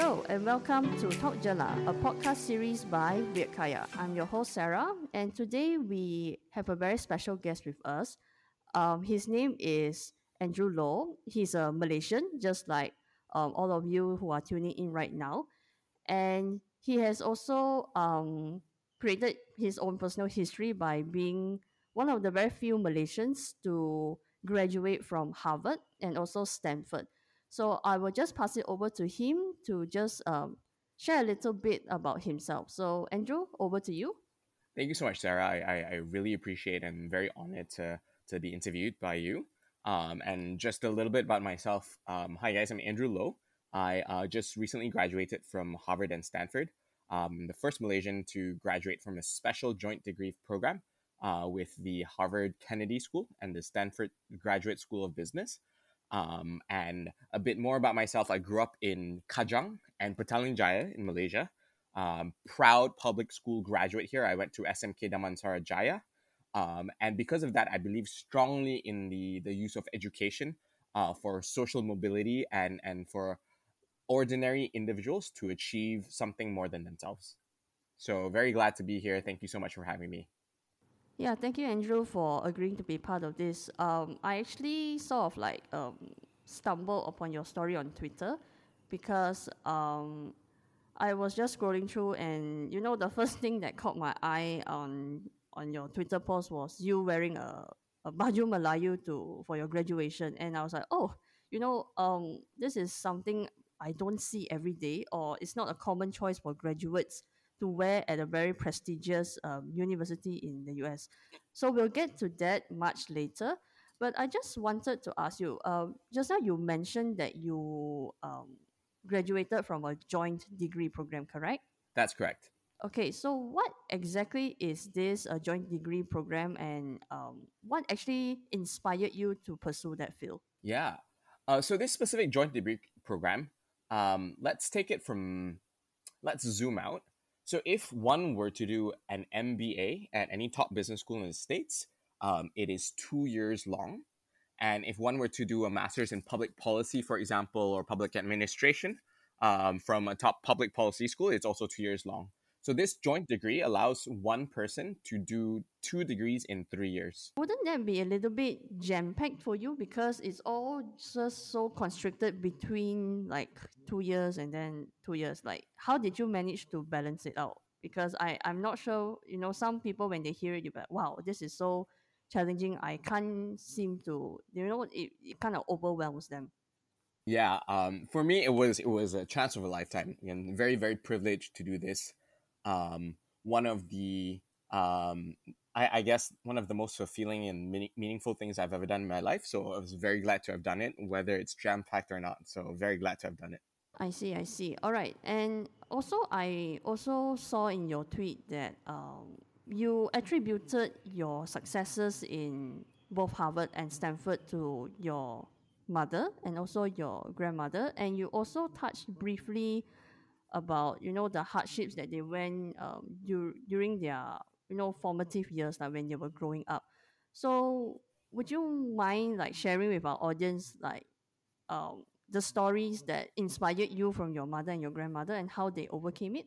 Hello and welcome to Talk Jala, a podcast series by Weird Kaya. I'm your host Sarah, and today we have a very special guest with us. Um, his name is Andrew Loh. He's a Malaysian, just like um, all of you who are tuning in right now, and he has also um, created his own personal history by being one of the very few Malaysians to graduate from Harvard and also Stanford. So I will just pass it over to him to just um, share a little bit about himself. So Andrew, over to you. Thank you so much, Sarah. I, I, I really appreciate and very honored to, to be interviewed by you. Um, and just a little bit about myself. Um, hi, guys. I'm Andrew Loh. I uh, just recently graduated from Harvard and Stanford. Um, the first Malaysian to graduate from a special joint degree program uh, with the Harvard Kennedy School and the Stanford Graduate School of Business. Um, and a bit more about myself. I grew up in Kajang and Petaling Jaya in Malaysia. Um, proud public school graduate here. I went to SMK Damansara Jaya. Um, and because of that, I believe strongly in the, the use of education uh, for social mobility and, and for ordinary individuals to achieve something more than themselves. So, very glad to be here. Thank you so much for having me. Yeah, thank you, Andrew, for agreeing to be part of this. Um, I actually sort of like um, stumbled upon your story on Twitter because um, I was just scrolling through, and you know, the first thing that caught my eye on on your Twitter post was you wearing a, a baju Melayu to for your graduation, and I was like, oh, you know, um, this is something I don't see every day, or it's not a common choice for graduates to wear at a very prestigious um, university in the US. So we'll get to that much later. But I just wanted to ask you um, just now you mentioned that you um, graduated from a joint degree program, correct? That's correct. Okay, so what exactly is this a joint degree program and um, what actually inspired you to pursue that field? Yeah. Uh, so this specific joint degree program, um, let's take it from, let's zoom out. So if one were to do an MBA at any top business school in the States, um, it is two years long. And if one were to do a master's in public policy, for example, or public administration um, from a top public policy school, it's also two years long. So this joint degree allows one person to do two degrees in three years. Wouldn't that be a little bit jam packed for you because it's all just so constricted between like two years and then two years? Like, how did you manage to balance it out? Because I I'm not sure. You know, some people when they hear it, you're like, wow, this is so challenging. I can't seem to. You know, it, it kind of overwhelms them. Yeah, um, for me, it was it was a chance of a lifetime, and very very privileged to do this um, one of the um, I, I, guess one of the most fulfilling and meaning, meaningful things I've ever done in my life. So I was very glad to have done it, whether it's jam packed or not. So very glad to have done it. I see, I see. All right, and also I also saw in your tweet that um, you attributed your successes in both Harvard and Stanford to your mother and also your grandmother, and you also touched briefly about you know the hardships that they went um, dur- during their you know formative years like when they were growing up. So would you mind like sharing with our audience like um, the stories that inspired you from your mother and your grandmother and how they overcame it?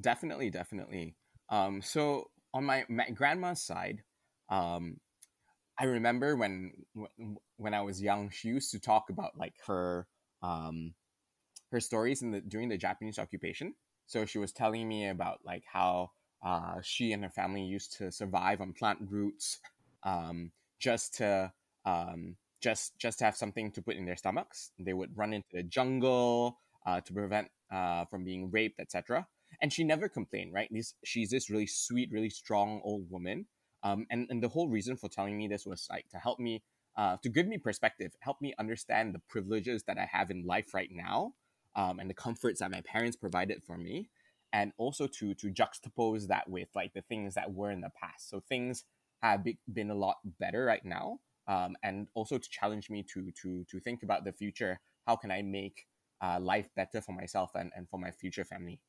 Definitely definitely. Um, so on my, my grandma's side um, i remember when when i was young she used to talk about like her um, her stories in the during the Japanese occupation. So she was telling me about like how uh, she and her family used to survive on plant roots, um, just to um, just just to have something to put in their stomachs. They would run into the jungle uh, to prevent uh, from being raped, etc. And she never complained, right? This, she's this really sweet, really strong old woman. Um, and, and the whole reason for telling me this was like to help me, uh, to give me perspective, help me understand the privileges that I have in life right now, um, and the comforts that my parents provided for me and also to to juxtapose that with like the things that were in the past. So things have be, been a lot better right now um, and also to challenge me to to to think about the future. How can i make uh, life better for myself and, and for my future family?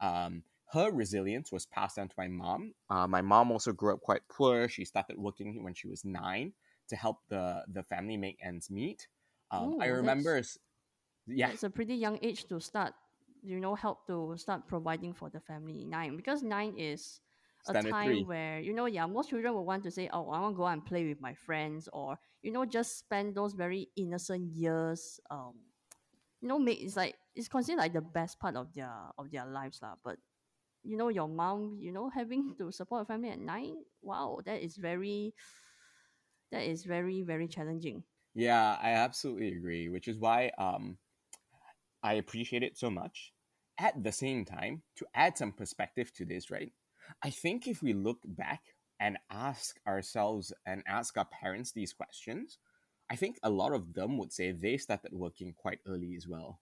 Um, her resilience was passed down to my mom. Uh, my mom also grew up quite poor. She started working when she was nine to help the the family make ends meet. Um, Ooh, i remember that's Yeah. It's a pretty young age to start, you know, help to start providing for the family. Nine, because nine is a Standard time three. where you know, yeah, most children will want to say, "Oh, I want to go out and play with my friends," or you know, just spend those very innocent years. Um, you know, make it's like it's considered like the best part of their of their lives, lah. But you know, your mom, you know, having to support a family at nine, wow, that is very, that is very very challenging. Yeah, I absolutely agree, which is why um, I appreciate it so much. At the same time, to add some perspective to this, right? I think if we look back and ask ourselves and ask our parents these questions, I think a lot of them would say they started working quite early as well.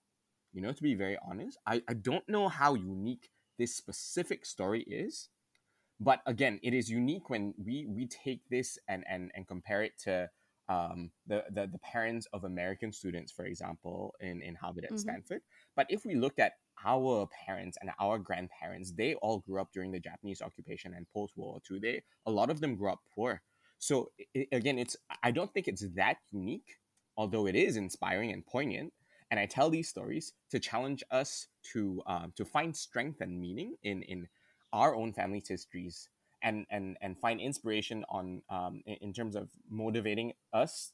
You know, to be very honest, I, I don't know how unique this specific story is, but again, it is unique when we we take this and and, and compare it to um, the, the the parents of American students, for example, in, in Harvard and Mhm. Stanford. But if we look at our parents and our grandparents, they all grew up during the Japanese occupation and post World War II. They a lot of them grew up poor. So i again, it's I don't think it's that unique, although it is inspiring and poignant. And I tell these stories to challenge us to um, to find strength and meaning in in our own family's histories and and and find inspiration on um, in, terms of motivating us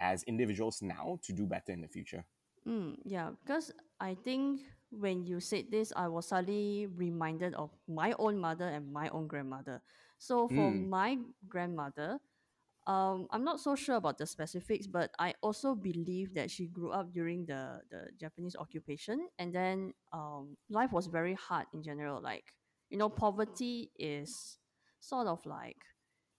as individuals now to do better in the future. Mm, yeah, because I think when you said this, I was suddenly reminded of my own mother and my own grandmother. So for Mm. my grandmother, um, I'm not so sure about the specifics, but I also believe that she grew up during the, the Japanese occupation, and then um, life was very hard in general. Like you know, poverty is sort of like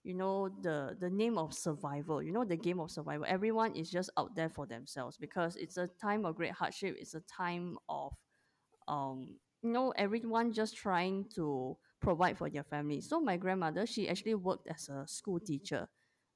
you know the the name of survival. You know, the game of survival. Everyone is just out there for themselves because it's a time of great hardship. It's a time of um you know everyone just trying to provide for their family so my grandmother she actually worked as a school teacher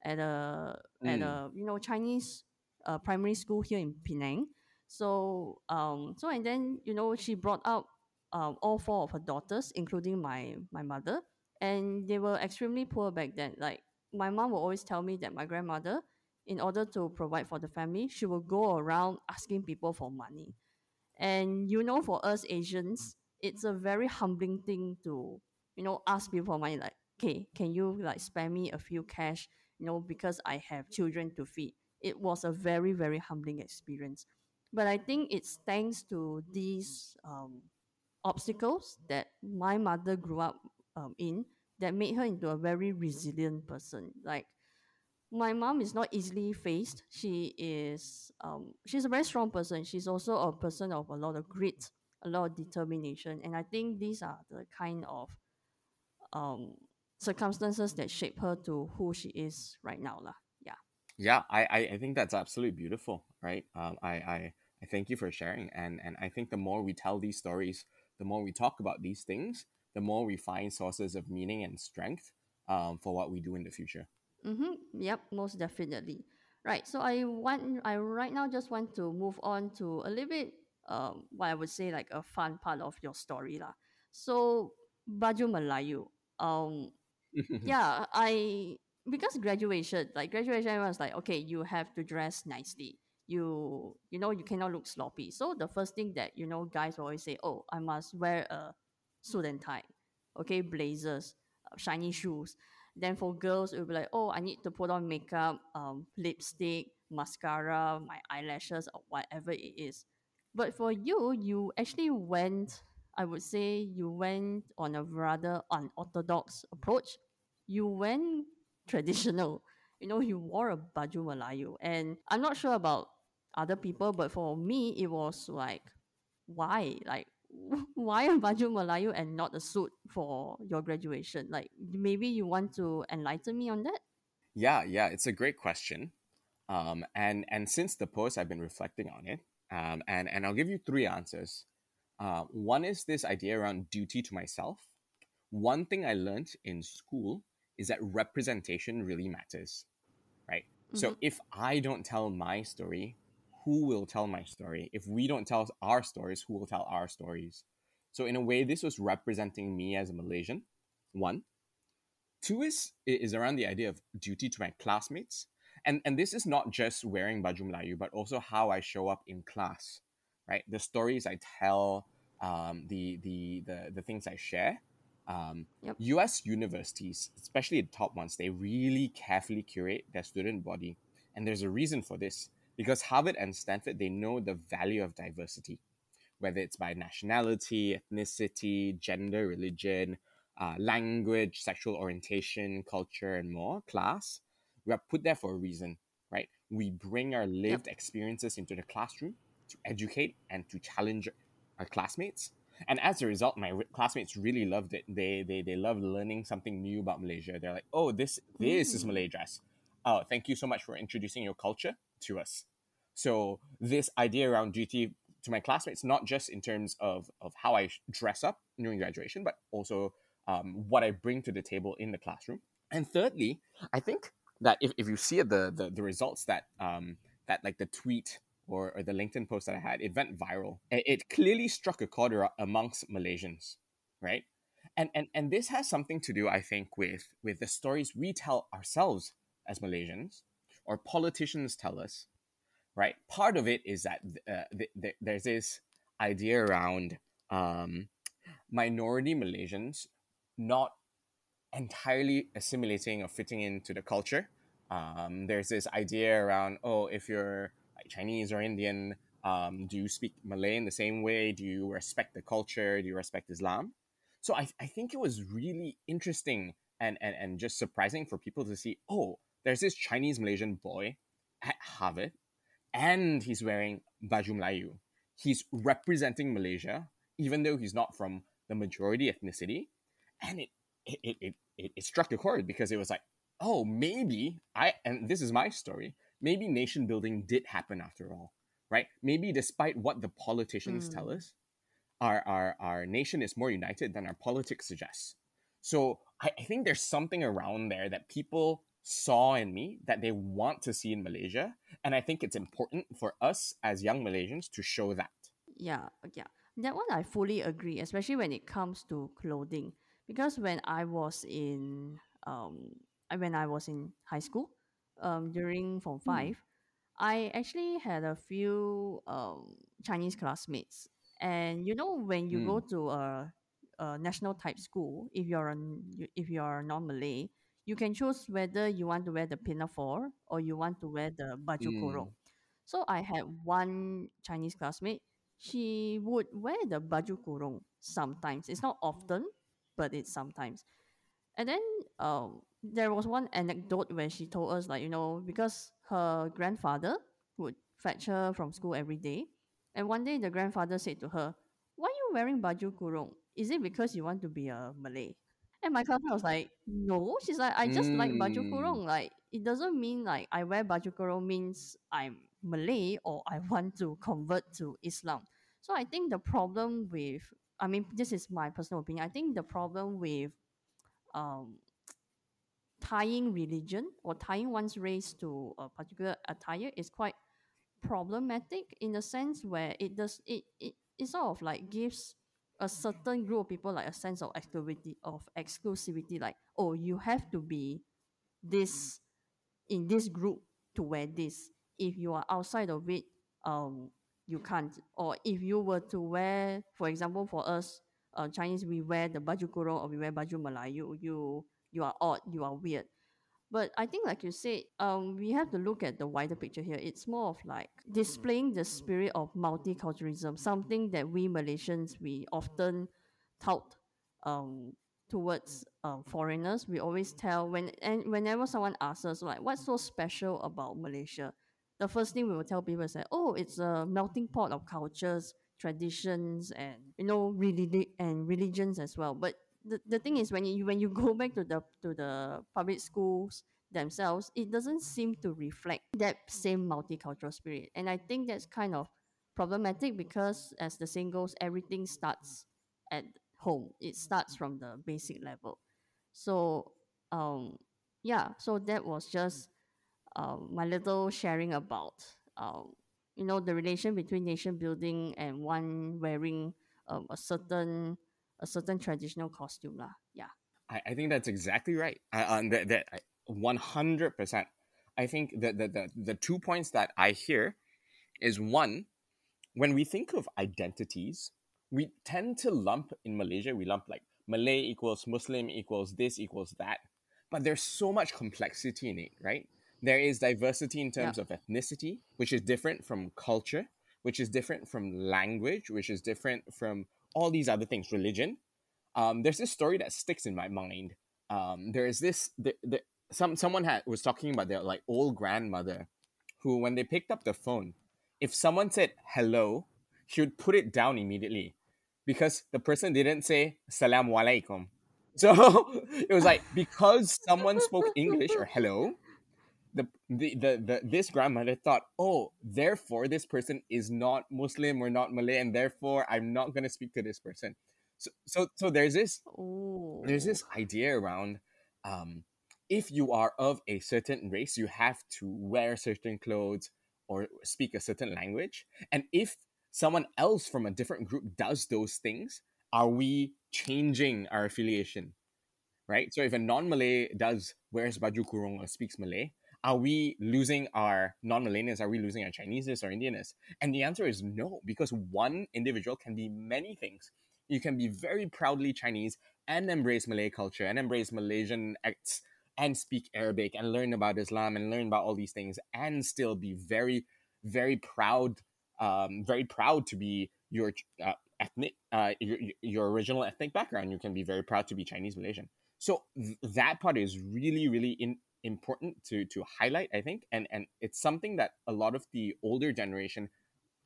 at a at Mm. a you know chinese uh, primary school here in penang so um so and then you know she brought up um, all four of her daughters including my my mother and they were extremely poor back then like my mom will always tell me that my grandmother in order to provide for the family she will go around asking people for money and you know, for us Asians, it's a very humbling thing to, you know, ask people for money. Like, okay, can you like spare me a few cash? You know, because I have children to feed. It was a very very humbling experience. But I think it's thanks to these um, obstacles that my mother grew up um, in that made her into a very resilient person. Like my mom is not easily faced. She is um she's a very strong person. She's also a person of a lot of grit, a lot of determination, and I think these are the kind of um circumstances that shape her to who she is right now, lah. Yeah. Yeah, I, I, I think that's absolutely beautiful, right? Um, I, I, I thank you for sharing, and and I think the more we tell these stories, the more we talk about these things, the more we find sources of meaning and strength um, for what we do in the future. Mm-hmm. Yep, most definitely. Right. So I want I right now just want to move on to a little bit um what I would say like a fun part of your story lah. So Baju Melayu. Um yeah, I because graduation, like graduation, everyone's like, okay, you have to dress nicely. You you know you cannot look sloppy. So the first thing that you know guys will always say, oh, I must wear a suit and tie, okay, blazers, uh, shiny shoes. Then for girls, it will be like, oh, I need to put on makeup, um, lipstick, mascara, my eyelashes, or whatever it is. But for you, you actually went. I would say you went on a rather unorthodox approach you went traditional. You know, you wore a baju Melayu. And I'm not sure about other people, but for me, it was like, why? Like, why a baju Melayu and not a suit for your graduation? Like, maybe you want to enlighten me on that? Yeah, yeah, it's a great question. Um, and and since the post, I've been reflecting on it. Um, and and I'll give you three answers. Uh, one is this idea around duty to myself. One thing I learned in school is that representation really matters, right? So Mhm. if I don't tell my story, who will tell my story? If we don't tell our stories, who will tell our stories? So in a way, this was representing me as a Malaysian. One. Two is is around the idea of duty to my classmates, and and this is not just wearing baju Melayu, but also how I show up in class. right? The stories I tell, um, the, the the the things I share. Um, Yep. U.S. universities, especially the top ones, they really carefully curate their student body, and there's a reason for this because Harvard and Stanford they know the value of diversity, whether it's by nationality, ethnicity, gender, religion, uh, language, sexual orientation, culture, and more, class. We are put there for a reason, right? We bring our lived experiences into the classroom to educate and to challenge our classmates. And as a result, my classmates really loved it. They they they loved learning something new about Malaysia. They're like, oh, this this is Mm. Malay dress. Oh, thank you so much for introducing your culture to us. So this idea around duty to my classmates, not just in terms of of how I dress up during graduation, but also um, what I bring to the table in the classroom. And thirdly, I think that if, if you see the, the the results that um that like the tweet or, or the LinkedIn post that I had, it went viral. It, clearly struck a chord amongst Malaysians, right? And, and and this has something to do, I think, with with the stories we tell ourselves as Malaysians, or politicians tell us, right? Part of it is that uh, th- th- there's this idea around um, minority Malaysians not entirely assimilating or fitting into the culture. Um, there's this idea around, oh, if you're like Chinese or Indian, um, do you speak Malay in the same way? Do you respect the culture? Do you respect Islam? So I, I think it was really interesting and, and, and just surprising for people to see, oh, there's this Chinese Malaysian boy at Harvard and he's wearing baju Melayu. He's representing Malaysia, even though he's not from the majority ethnicity. And it it, it, it, it, struck a chord because it was like, oh, maybe I, and this is my story, maybe nation building did happen after all, right? Maybe despite what the politicians tell Mm. us, our, our, our nation is more united than our politics suggests. So I, I think there's something around there that people saw in me that they want to see in Malaysia. And I think it's important for us as young Malaysians to show that. Yeah, yeah. That one I fully agree, especially when it comes to clothing. Because when I was in um when I was in high school, um during form five, I actually had a few um Chinese classmates. And you know when you go Mm. to a, a national type school, if you're a, you- if you're non Malay, you can choose whether you want to wear the pinafore or you want to wear the baju kurung. Mm. So I had one Chinese classmate. She would wear the baju kurung sometimes. It's not often, but it's sometimes. And then um, there was one anecdote where she told us like you know because her grandfather would fetch her from school every day, and one day the grandfather said to her, "Why are you wearing baju kurung? Is it because you want to be a Malay?" And my classmate was like, "No." She's like, "I just like baju Mm. kurung. Like it doesn't mean like I wear baju kurung means I'm Malay or I want to convert to Islam." So I think the problem with I mean this is my personal opinion. I think the problem with um, tying religion or tying one's race to a particular attire is quite problematic in the sense where it does it, it it sort of like gives a certain group of people like a sense of exclusivity of exclusivity like oh you have to be this in this group to wear this. If you are outside of it um you can't. Or if you were to wear for example for us uh, chinese we wear the baju kurung or we wear baju melayu you you are odd you are weird but I think, like you said, um, we have to look at the wider picture here. It's more of like displaying the spirit of multiculturalism, something that we Malaysians we often tout um, towards um, foreigners. We always tell when and whenever someone asks us like, "What's so special about Malaysia?" The first thing we will tell people is that, "Oh, it's a melting pot of cultures, traditions, and you know, religi- and religions as well." But the, the thing is when you when you go back to the to the public schools themselves it doesn't seem to reflect that same multicultural spirit. And i think that's kind of problematic because as the saying goes everything starts at home. It starts from the basic level. So um yeah so that was just um, my little sharing about um, you know the relation between nation building and one wearing um, a certain a certain traditional costume lah. Yeah. I, I think that's exactly right. Um, that that one hundred percent. I think that the, the the two points that I hear is one, when we think of identities, we tend to lump in Malaysia, we lump like Malay equals Muslim equals this equals that. But there's so much complexity in it, right? There is diversity in terms Yeah. of ethnicity, which is different from culture, which is different from language, which is different from all these other things, religion. Um, there's this story that sticks in my mind. Um, there is this, the, the, some someone had was talking about their like old grandmother, who when they picked up the phone, if someone said hello, she would put it down immediately because the person didn't say salam alaikum. So it was like because someone spoke English or hello, the, the, the, the this grandmother thought, oh, therefore this person is not Muslim or not Malay, and therefore I'm not gonna speak to this person. So so so there's this Oh. there's this idea around um, if you are of a certain race, you have to wear certain clothes or speak a certain language. And if someone else from a different group does those things, are we changing our affiliation? Right? So if a non-Malay does wears baju kurung or speaks Malay, are we losing our non-Malayness? Are we losing our Chineseness or Indianness? And the answer is no, because one individual can be many things. You can be very proudly Chinese and embrace Malay culture and embrace Malaysian acts and speak Arabic and learn about Islam and learn about all these things and still be very, very proud, um, very proud to be your uh, ethnic, uh, your, your original ethnic background. You can be very proud to be Chinese Malaysian. So th- that part is really, really in, important to to highlight, I think, and and it's something that a lot of the older generation,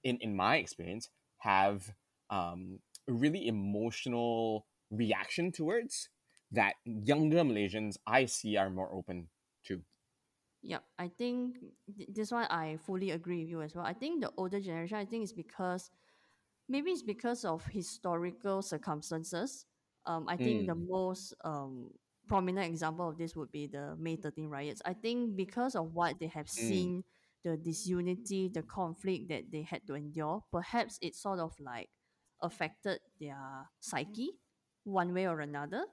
in in my experience, have um, a really emotional reaction towards that younger Malaysians I see are more open to. Yeah, I think th- this one I fully agree with you as well. I think the older generation, I think it's because maybe it's because of historical circumstances. Um, I think the Mm, most um prominent example of this would be the May 13 riots. I think because of what they have mm, seen, the disunity, the conflict that they had to endure, perhaps it sort of like affected their psyche one way or another.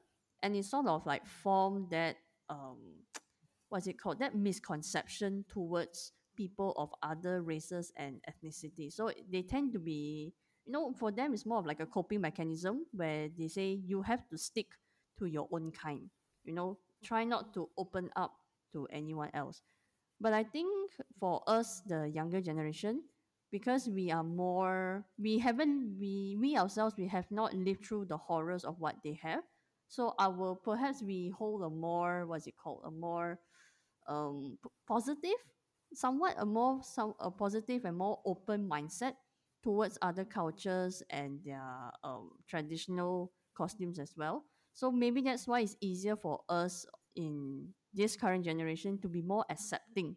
And it sort of like formed that um what's it called that misconception towards people of other races and ethnicity so they tend to be you know for them it's more of like a coping mechanism where they say you have to stick to your own kind you know try not to open up to anyone else. But i think for us the younger generation because we are more we haven't we we ourselves we have not lived through the horrors of what they have. So our perhaps we hold a more what's it called? A more um positive somewhat a more some a positive and more open mindset towards other cultures and their um, traditional costumes as well so maybe that's why it's easier for us in this current generation to be more accepting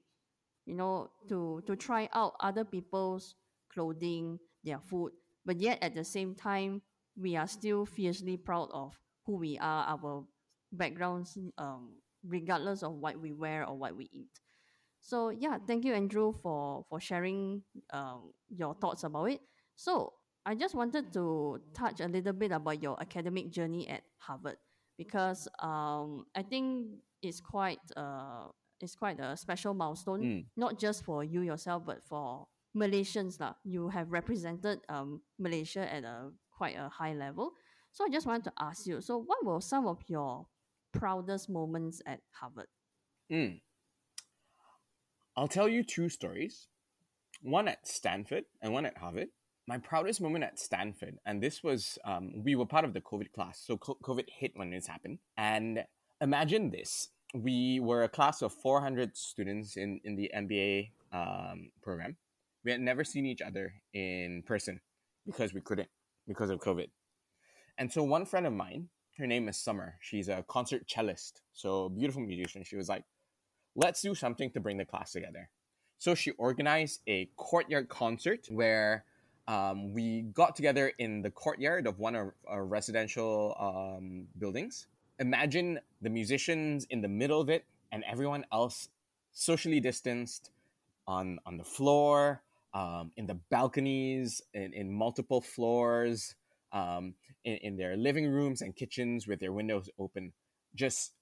you know to to try out other people's clothing their food. But yet at the same time we are still fiercely proud of who we are our backgrounds um regardless of what we wear or what we eat. So yeah thank you andrew for for sharing um your thoughts about it. So i just wanted to touch a little bit about your academic journey at harvard because um i think it's quite uh it's quite a special milestone mm. not just for you yourself but for malaysians lah. you have represented um malaysia at a quite a high level so i just wanted to ask you so what were some of your proudest moments at harvard Mm. I'll tell you two stories one at Stanford and one at Harvard. My proudest moment at Stanford, and this was, um, we were part of the COVID class. So COVID hit when this happened. And imagine this we were a class of 400 students in, in the MBA um, program. We had never seen each other in person because we couldn't, because of COVID. And so one friend of mine, her name is Summer, she's a concert cellist, so beautiful musician. She was like, let's do something to bring the class together. So she organized a courtyard concert where um, we got together in the courtyard of one of our residential um, buildings. Imagine the musicians in the middle of it and everyone else socially distanced on, on the floor, um, in the balconies, in, in multiple floors, um, in, in their living rooms and kitchens with their windows open, just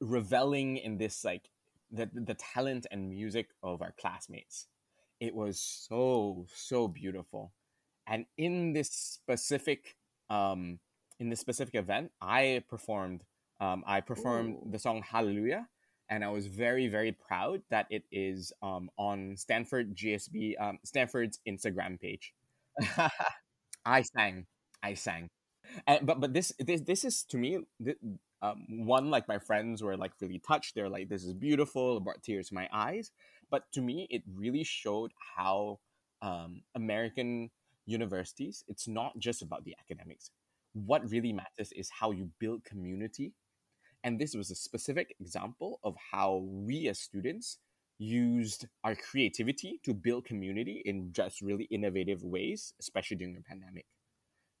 reveling in this like the the talent and music of our classmates. It was so so beautiful. And in this specific um, in this specific event, I performed um, I performed Ooh. the song Hallelujah, and I was very very proud that it is um, on Stanford GSB um, Stanford's Instagram page. I sang, I sang, and but but this this this is to me th- um, one like my friends were like really touched. They're like, "This is beautiful," it brought tears to my eyes. But to me, it really showed how um, American universities. It's not just about the academics. What really matters is how you build community. And this was a specific example of how we as students used our creativity to build community in just really innovative ways, especially during the pandemic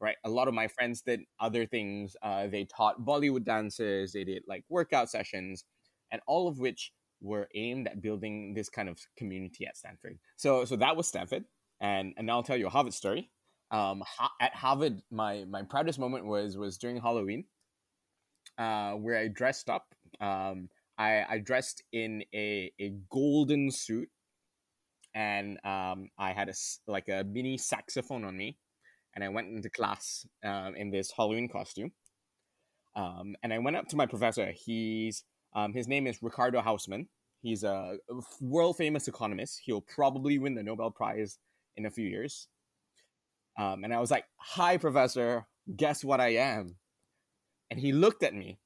right? A lot of my friends did other things. Uh, they taught Bollywood dances, they did like workout sessions, and all of which were aimed at building this kind of community at Stanford. So, so that was Stanford, and and now I'll tell you a Harvard story. Um, ha- at Harvard, my my proudest moment was was during Halloween, uh, where I dressed up. Um, I, I dressed in a, a golden suit, and um, I had a like a mini saxophone on me, and I went into class um, in this Halloween costume. Um, and I went up to my professor. He's um, his name is Ricardo Hausmann. He's a world famous economist. He'll probably win the Nobel Prize in a few years. Um, and I was like, "Hi, professor. Guess what I am?" And he looked at me,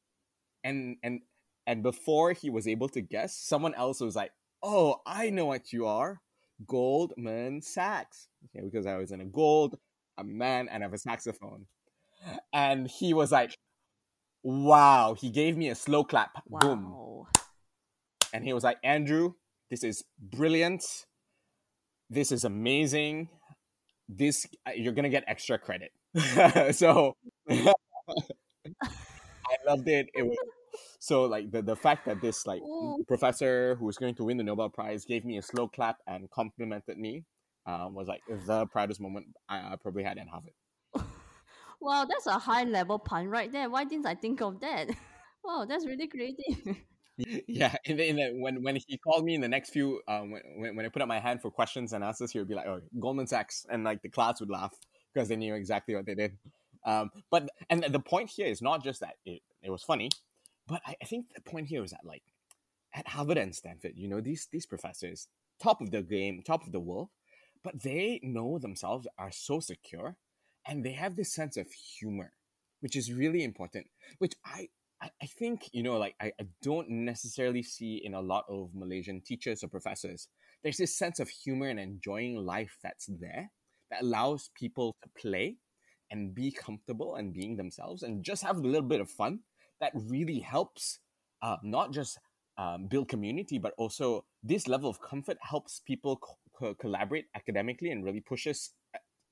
and and and before he was able to guess, someone else was like, "Oh, I know what you are, Goldman Sachs." Okay, because I was in a gold, a man, and I have a saxophone. And he was like, "Wow!" He gave me a slow clap. Boom. And he was like, "Andrew, this is brilliant. This is amazing. This you're gonna get extra credit." so I loved it. It was so like the, the fact that this like Ooh. professor who was going to win the Nobel Prize gave me a slow clap and complimented me um, was like the proudest moment I, I probably had in Harvard. Wow, that's a high level pun right there. Why didn't I think of that? wow, that's really creative. Yeah, in the, in the, when when he called me in the next few um, when when I put up my hand for questions and answers, he would be like, "Oh, Goldman Sachs," and like the class would laugh because they knew exactly what they did. Um, but and the point here is not just that it, it was funny, but I, I think the point here is that like at Harvard and Stanford, you know, these these professors, top of the game, top of the world, but they know themselves are so secure, and they have this sense of humor, which is really important. Which I I, I think you know, like I, I don't necessarily see in a lot of Malaysian teachers or professors. There's this sense of humor and enjoying life that's there that allows people to play and be comfortable and being themselves and just have a little bit of fun that really helps uh, not just um, build community but also this level of comfort helps people co- co- collaborate academically and really pushes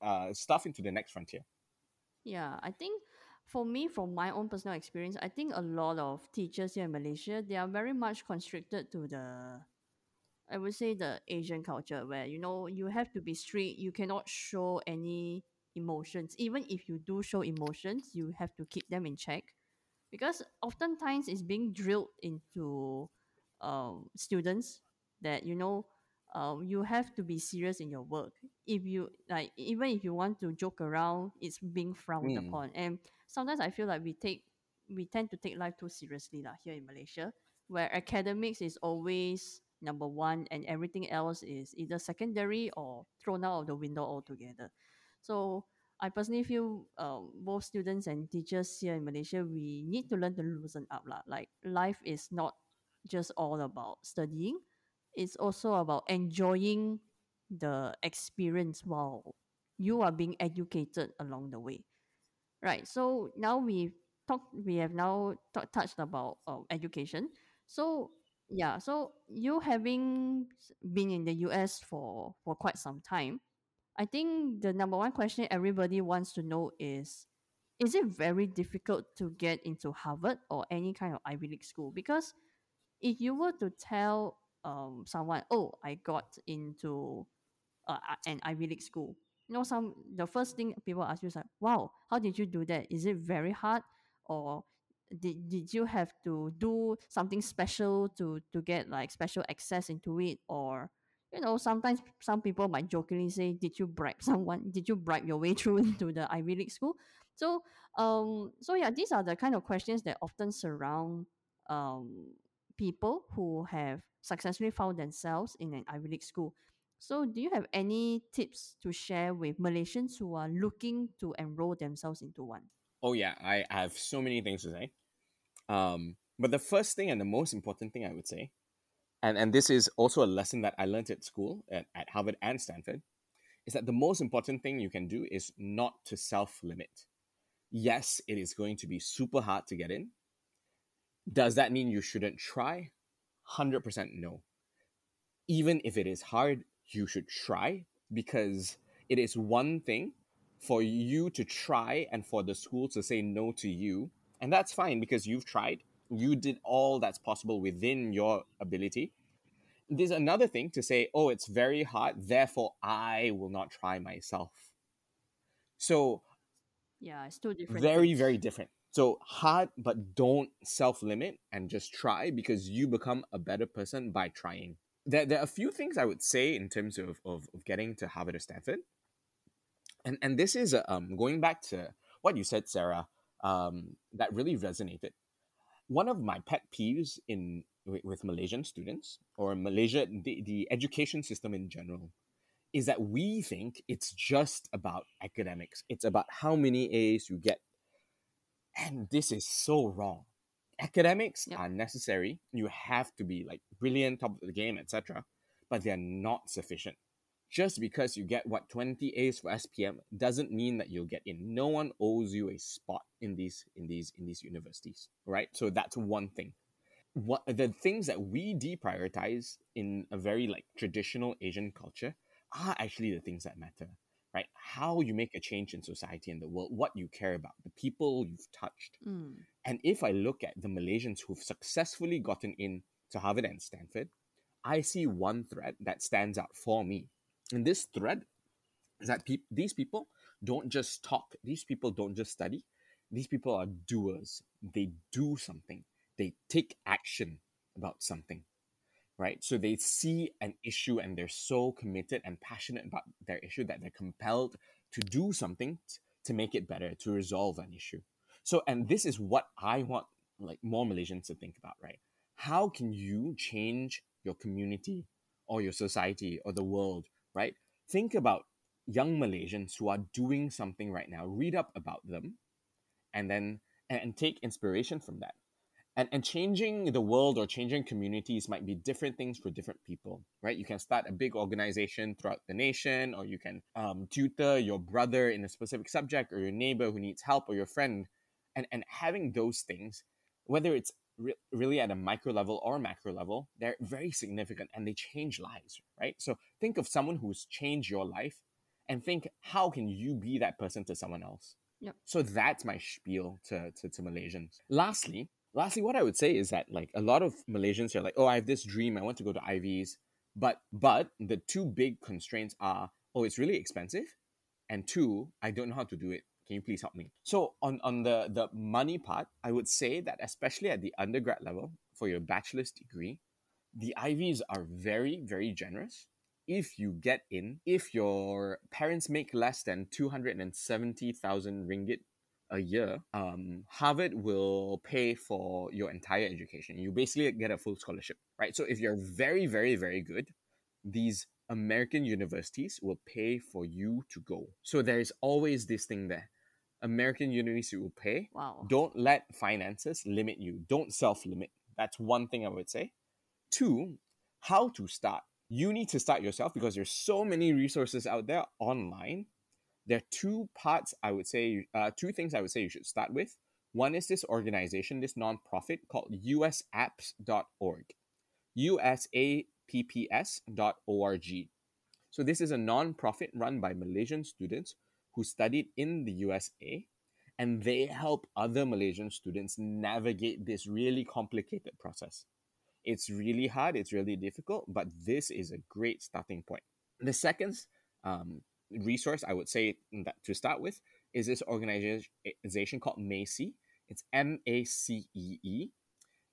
uh, stuff into the next frontier Yeah, I think for me, from my own personal experience, I think a lot of teachers here in Malaysia, they are very much constricted to the, I would say the Asian culture where, you know, you have to be strict. You cannot show any emotions. Even if you do show emotions, you have to keep them in check. Because oftentimes it's being drilled into um, students that, you know, um, you have to be serious in your work. If you like, even if you want to joke around, it's being frowned Mm. upon. And sometimes I feel like we take we tend to take life too seriously lah here in Malaysia, where academics is always number one and everything else is either secondary or thrown out of the window altogether. So I personally feel um, both students and teachers here in Malaysia, we need to learn to loosen up lah. Like life is not just all about studying; it's also about enjoying the experience while you are being educated along the way. Right. So now we've talked, we have now touched about um, education. So yeah, so you having been in the US for for quite some time, I think the number one question everybody wants to know is is it very difficult to get into Harvard or any kind of Ivy League school? Because if you were to tell um someone, oh, I got into uh, an Ivy League school. You know, some the first thing people ask you is like, "Wow, how did you do that? Is it very hard, or did did you have to do something special to to get like special access into it, or you know, sometimes some people might jokingly say, "Did you bribe someone? Did you bribe your way through into the Ivy League school?" So, um, so yeah, these are the kind of questions that often surround um people who have successfully found themselves in an Ivy League school. So, do you have any tips to share with Malaysians who are looking to enroll themselves into one? Oh yeah, I, have so many things to say. Um, but the first thing and the most important thing I would say, and, and this is also a lesson that I learned at school at, at Harvard and Stanford, is that the most important thing you can do is not to self limit. Yes, it is going to be super hard to get in. Does that mean you shouldn't try? 100% no. Even if it is hard, you should try because it is one thing for you to try and for the school to say no to you. And that's fine because you've tried. You did all that's possible within your ability. There's another thing to say, oh, it's very hard, therefore I will not try myself. So, yeah, it's two different. Very, things. very different. So hard, but don't self limit and just try because you become a better person by trying. There, there are a few things I would say in terms of, of, of getting to Harvard or Stanford and and this is um, going back to what you said, Sarah, um, that really resonated. One of my pet peeves in with Malaysian students or Malaysia, the, the education system in general, is that we think it's just about academics. It's about how many A's you get, and this is so wrong. Academics yep. are necessary. You have to be like brilliant, top of the game, etc. But they're not sufficient just because you get what 20 A's for SPM doesn't mean that you'll get in. No one owes you a spot in these in these in these universities, right? So that's one thing. What the things that we deprioritize in a very like traditional Asian culture are actually the things that matter, right? How you make a change in society and the world, what you care about, the people you've touched. Mm. And if I look at the Malaysians who've successfully gotten in to Harvard and Stanford, I see one thread that stands out for me and this thread is that pe- these people don't just talk, these people don't just study, these people are doers. They do something, they take action about something, right? So they see an issue and they're so committed and passionate about their issue that they're compelled to do something t- to make it better, to resolve an issue. So, and this is what I want like more Malaysians to think about, right? How can you change your community or your society or the world right? Think about young Malaysians who are doing something right now. Read up about them and then and, and take inspiration from that. And, and changing the world or changing communities might be different things for different people, right? You can start a big organization throughout the nation, or you can um, tutor your brother in a specific subject, or your neighbor who needs help, or your friend. And, and having those things, whether it's re- really at a micro level or macro level, they're very significant and they change lives, right? So think of someone who's changed your life and think, how can you be that person to someone else? Yep. So that's my spiel to, to, to Malaysians. Lastly, lastly, what I would say is that like a lot of Malaysians are like, oh, I have this dream, I want to go to Ivies, But but the two big constraints are, oh, it's really expensive. And two, I don't know how to do it. Can you please help me? So on, on the, the money part, I would say that especially at the undergrad level for your bachelor's degree, the Ivies are very, very generous. If you get in, if your parents make less than 270,000 ringgit a year, um, Harvard will pay for your entire education. You basically get a full scholarship, right? So if you're very, very, very good, these American universities will pay for you to go. So there is always this thing there. American university will pay. Wow. Don't let finances limit you. Don't self limit. That's one thing I would say. Two, how to start. You need to start yourself because there's so many resources out there online. There are two parts I would say, uh, two things I would say you should start with. One is this organization, this nonprofit called usapps.org. USAPPS.org. So this is a nonprofit run by Malaysian students who studied in the USA and they help other Malaysian students navigate this really complicated process. It's really hard, it's really difficult, but this is a great starting point. The second um, resource I would say that to start with is this organization called MACEE. It's M A C E E.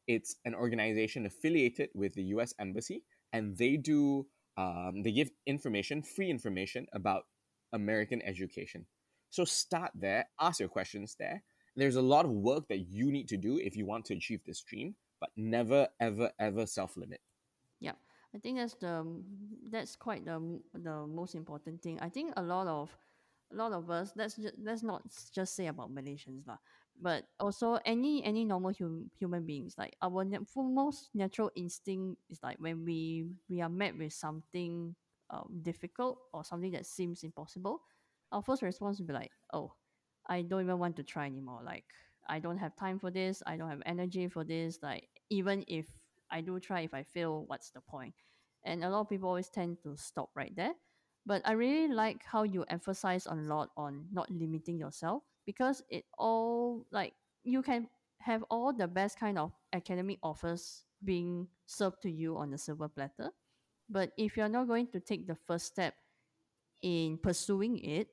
It's an organization affiliated with the US Embassy, and they do um, they give information, free information about American education. So start there, ask your questions there. There's a lot of work that you need to do if you want to achieve this dream, but never, ever, ever self limit. I think that's the that's quite the the most important thing. I think a lot of a lot of us let's let's not just say about Malaysians lah, but also any any normal hum, human beings like our na- most natural instinct is like when we we are met with something um, difficult or something that seems impossible, our first response will be like, oh, I don't even want to try anymore. Like I don't have time for this. I don't have energy for this. Like even if I do try, if I fail, what's the point? And a lot of people always tend to stop right there. But I really like how you emphasize a lot on not limiting yourself because it all like you can have all the best kind of academic offers being served to you on a silver platter. But if you're not going to take the first step in pursuing it,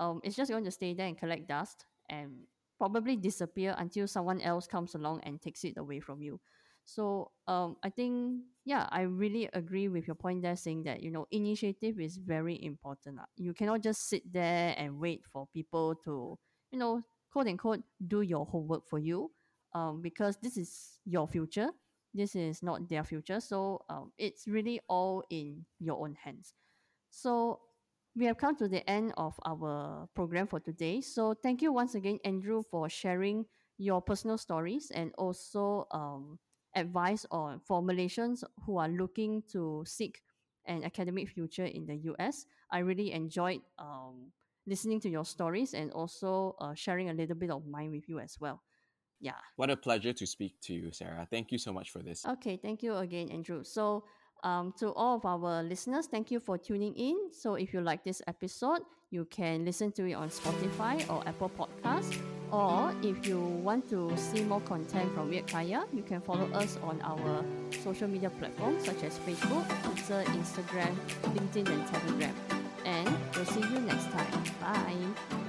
um, it's just going to stay there and collect dust and probably disappear until someone else comes along and takes it away from you. So um, I think yeah, I really agree with your point there, saying that you know initiative is very important. lah. You cannot just sit there and wait for people to you know quote unquote do your homework for you, um, because this is your future. This is not their future. So um, it's really all in your own hands. So we have come to the end of our program for today. So thank you once again, Andrew, for sharing your personal stories and also um, advice on for Malaysians who are looking to seek an academic future in the US. I really enjoyed um, listening to your stories and also uh, sharing a little bit of mine with you as well. Yeah. What a pleasure to speak to you, Sarah. Thank you so much for this. Okay, thank you again, Andrew. So, um, to all of our listeners, thank you for tuning in. So, if you like this episode, you can listen to it on Spotify or Apple Podcasts. Or if you want to see more content from Weird Kaya, you can follow us on our social media platforms such as Facebook, Twitter, Instagram, LinkedIn, and Telegram. And we'll see you next time. Bye.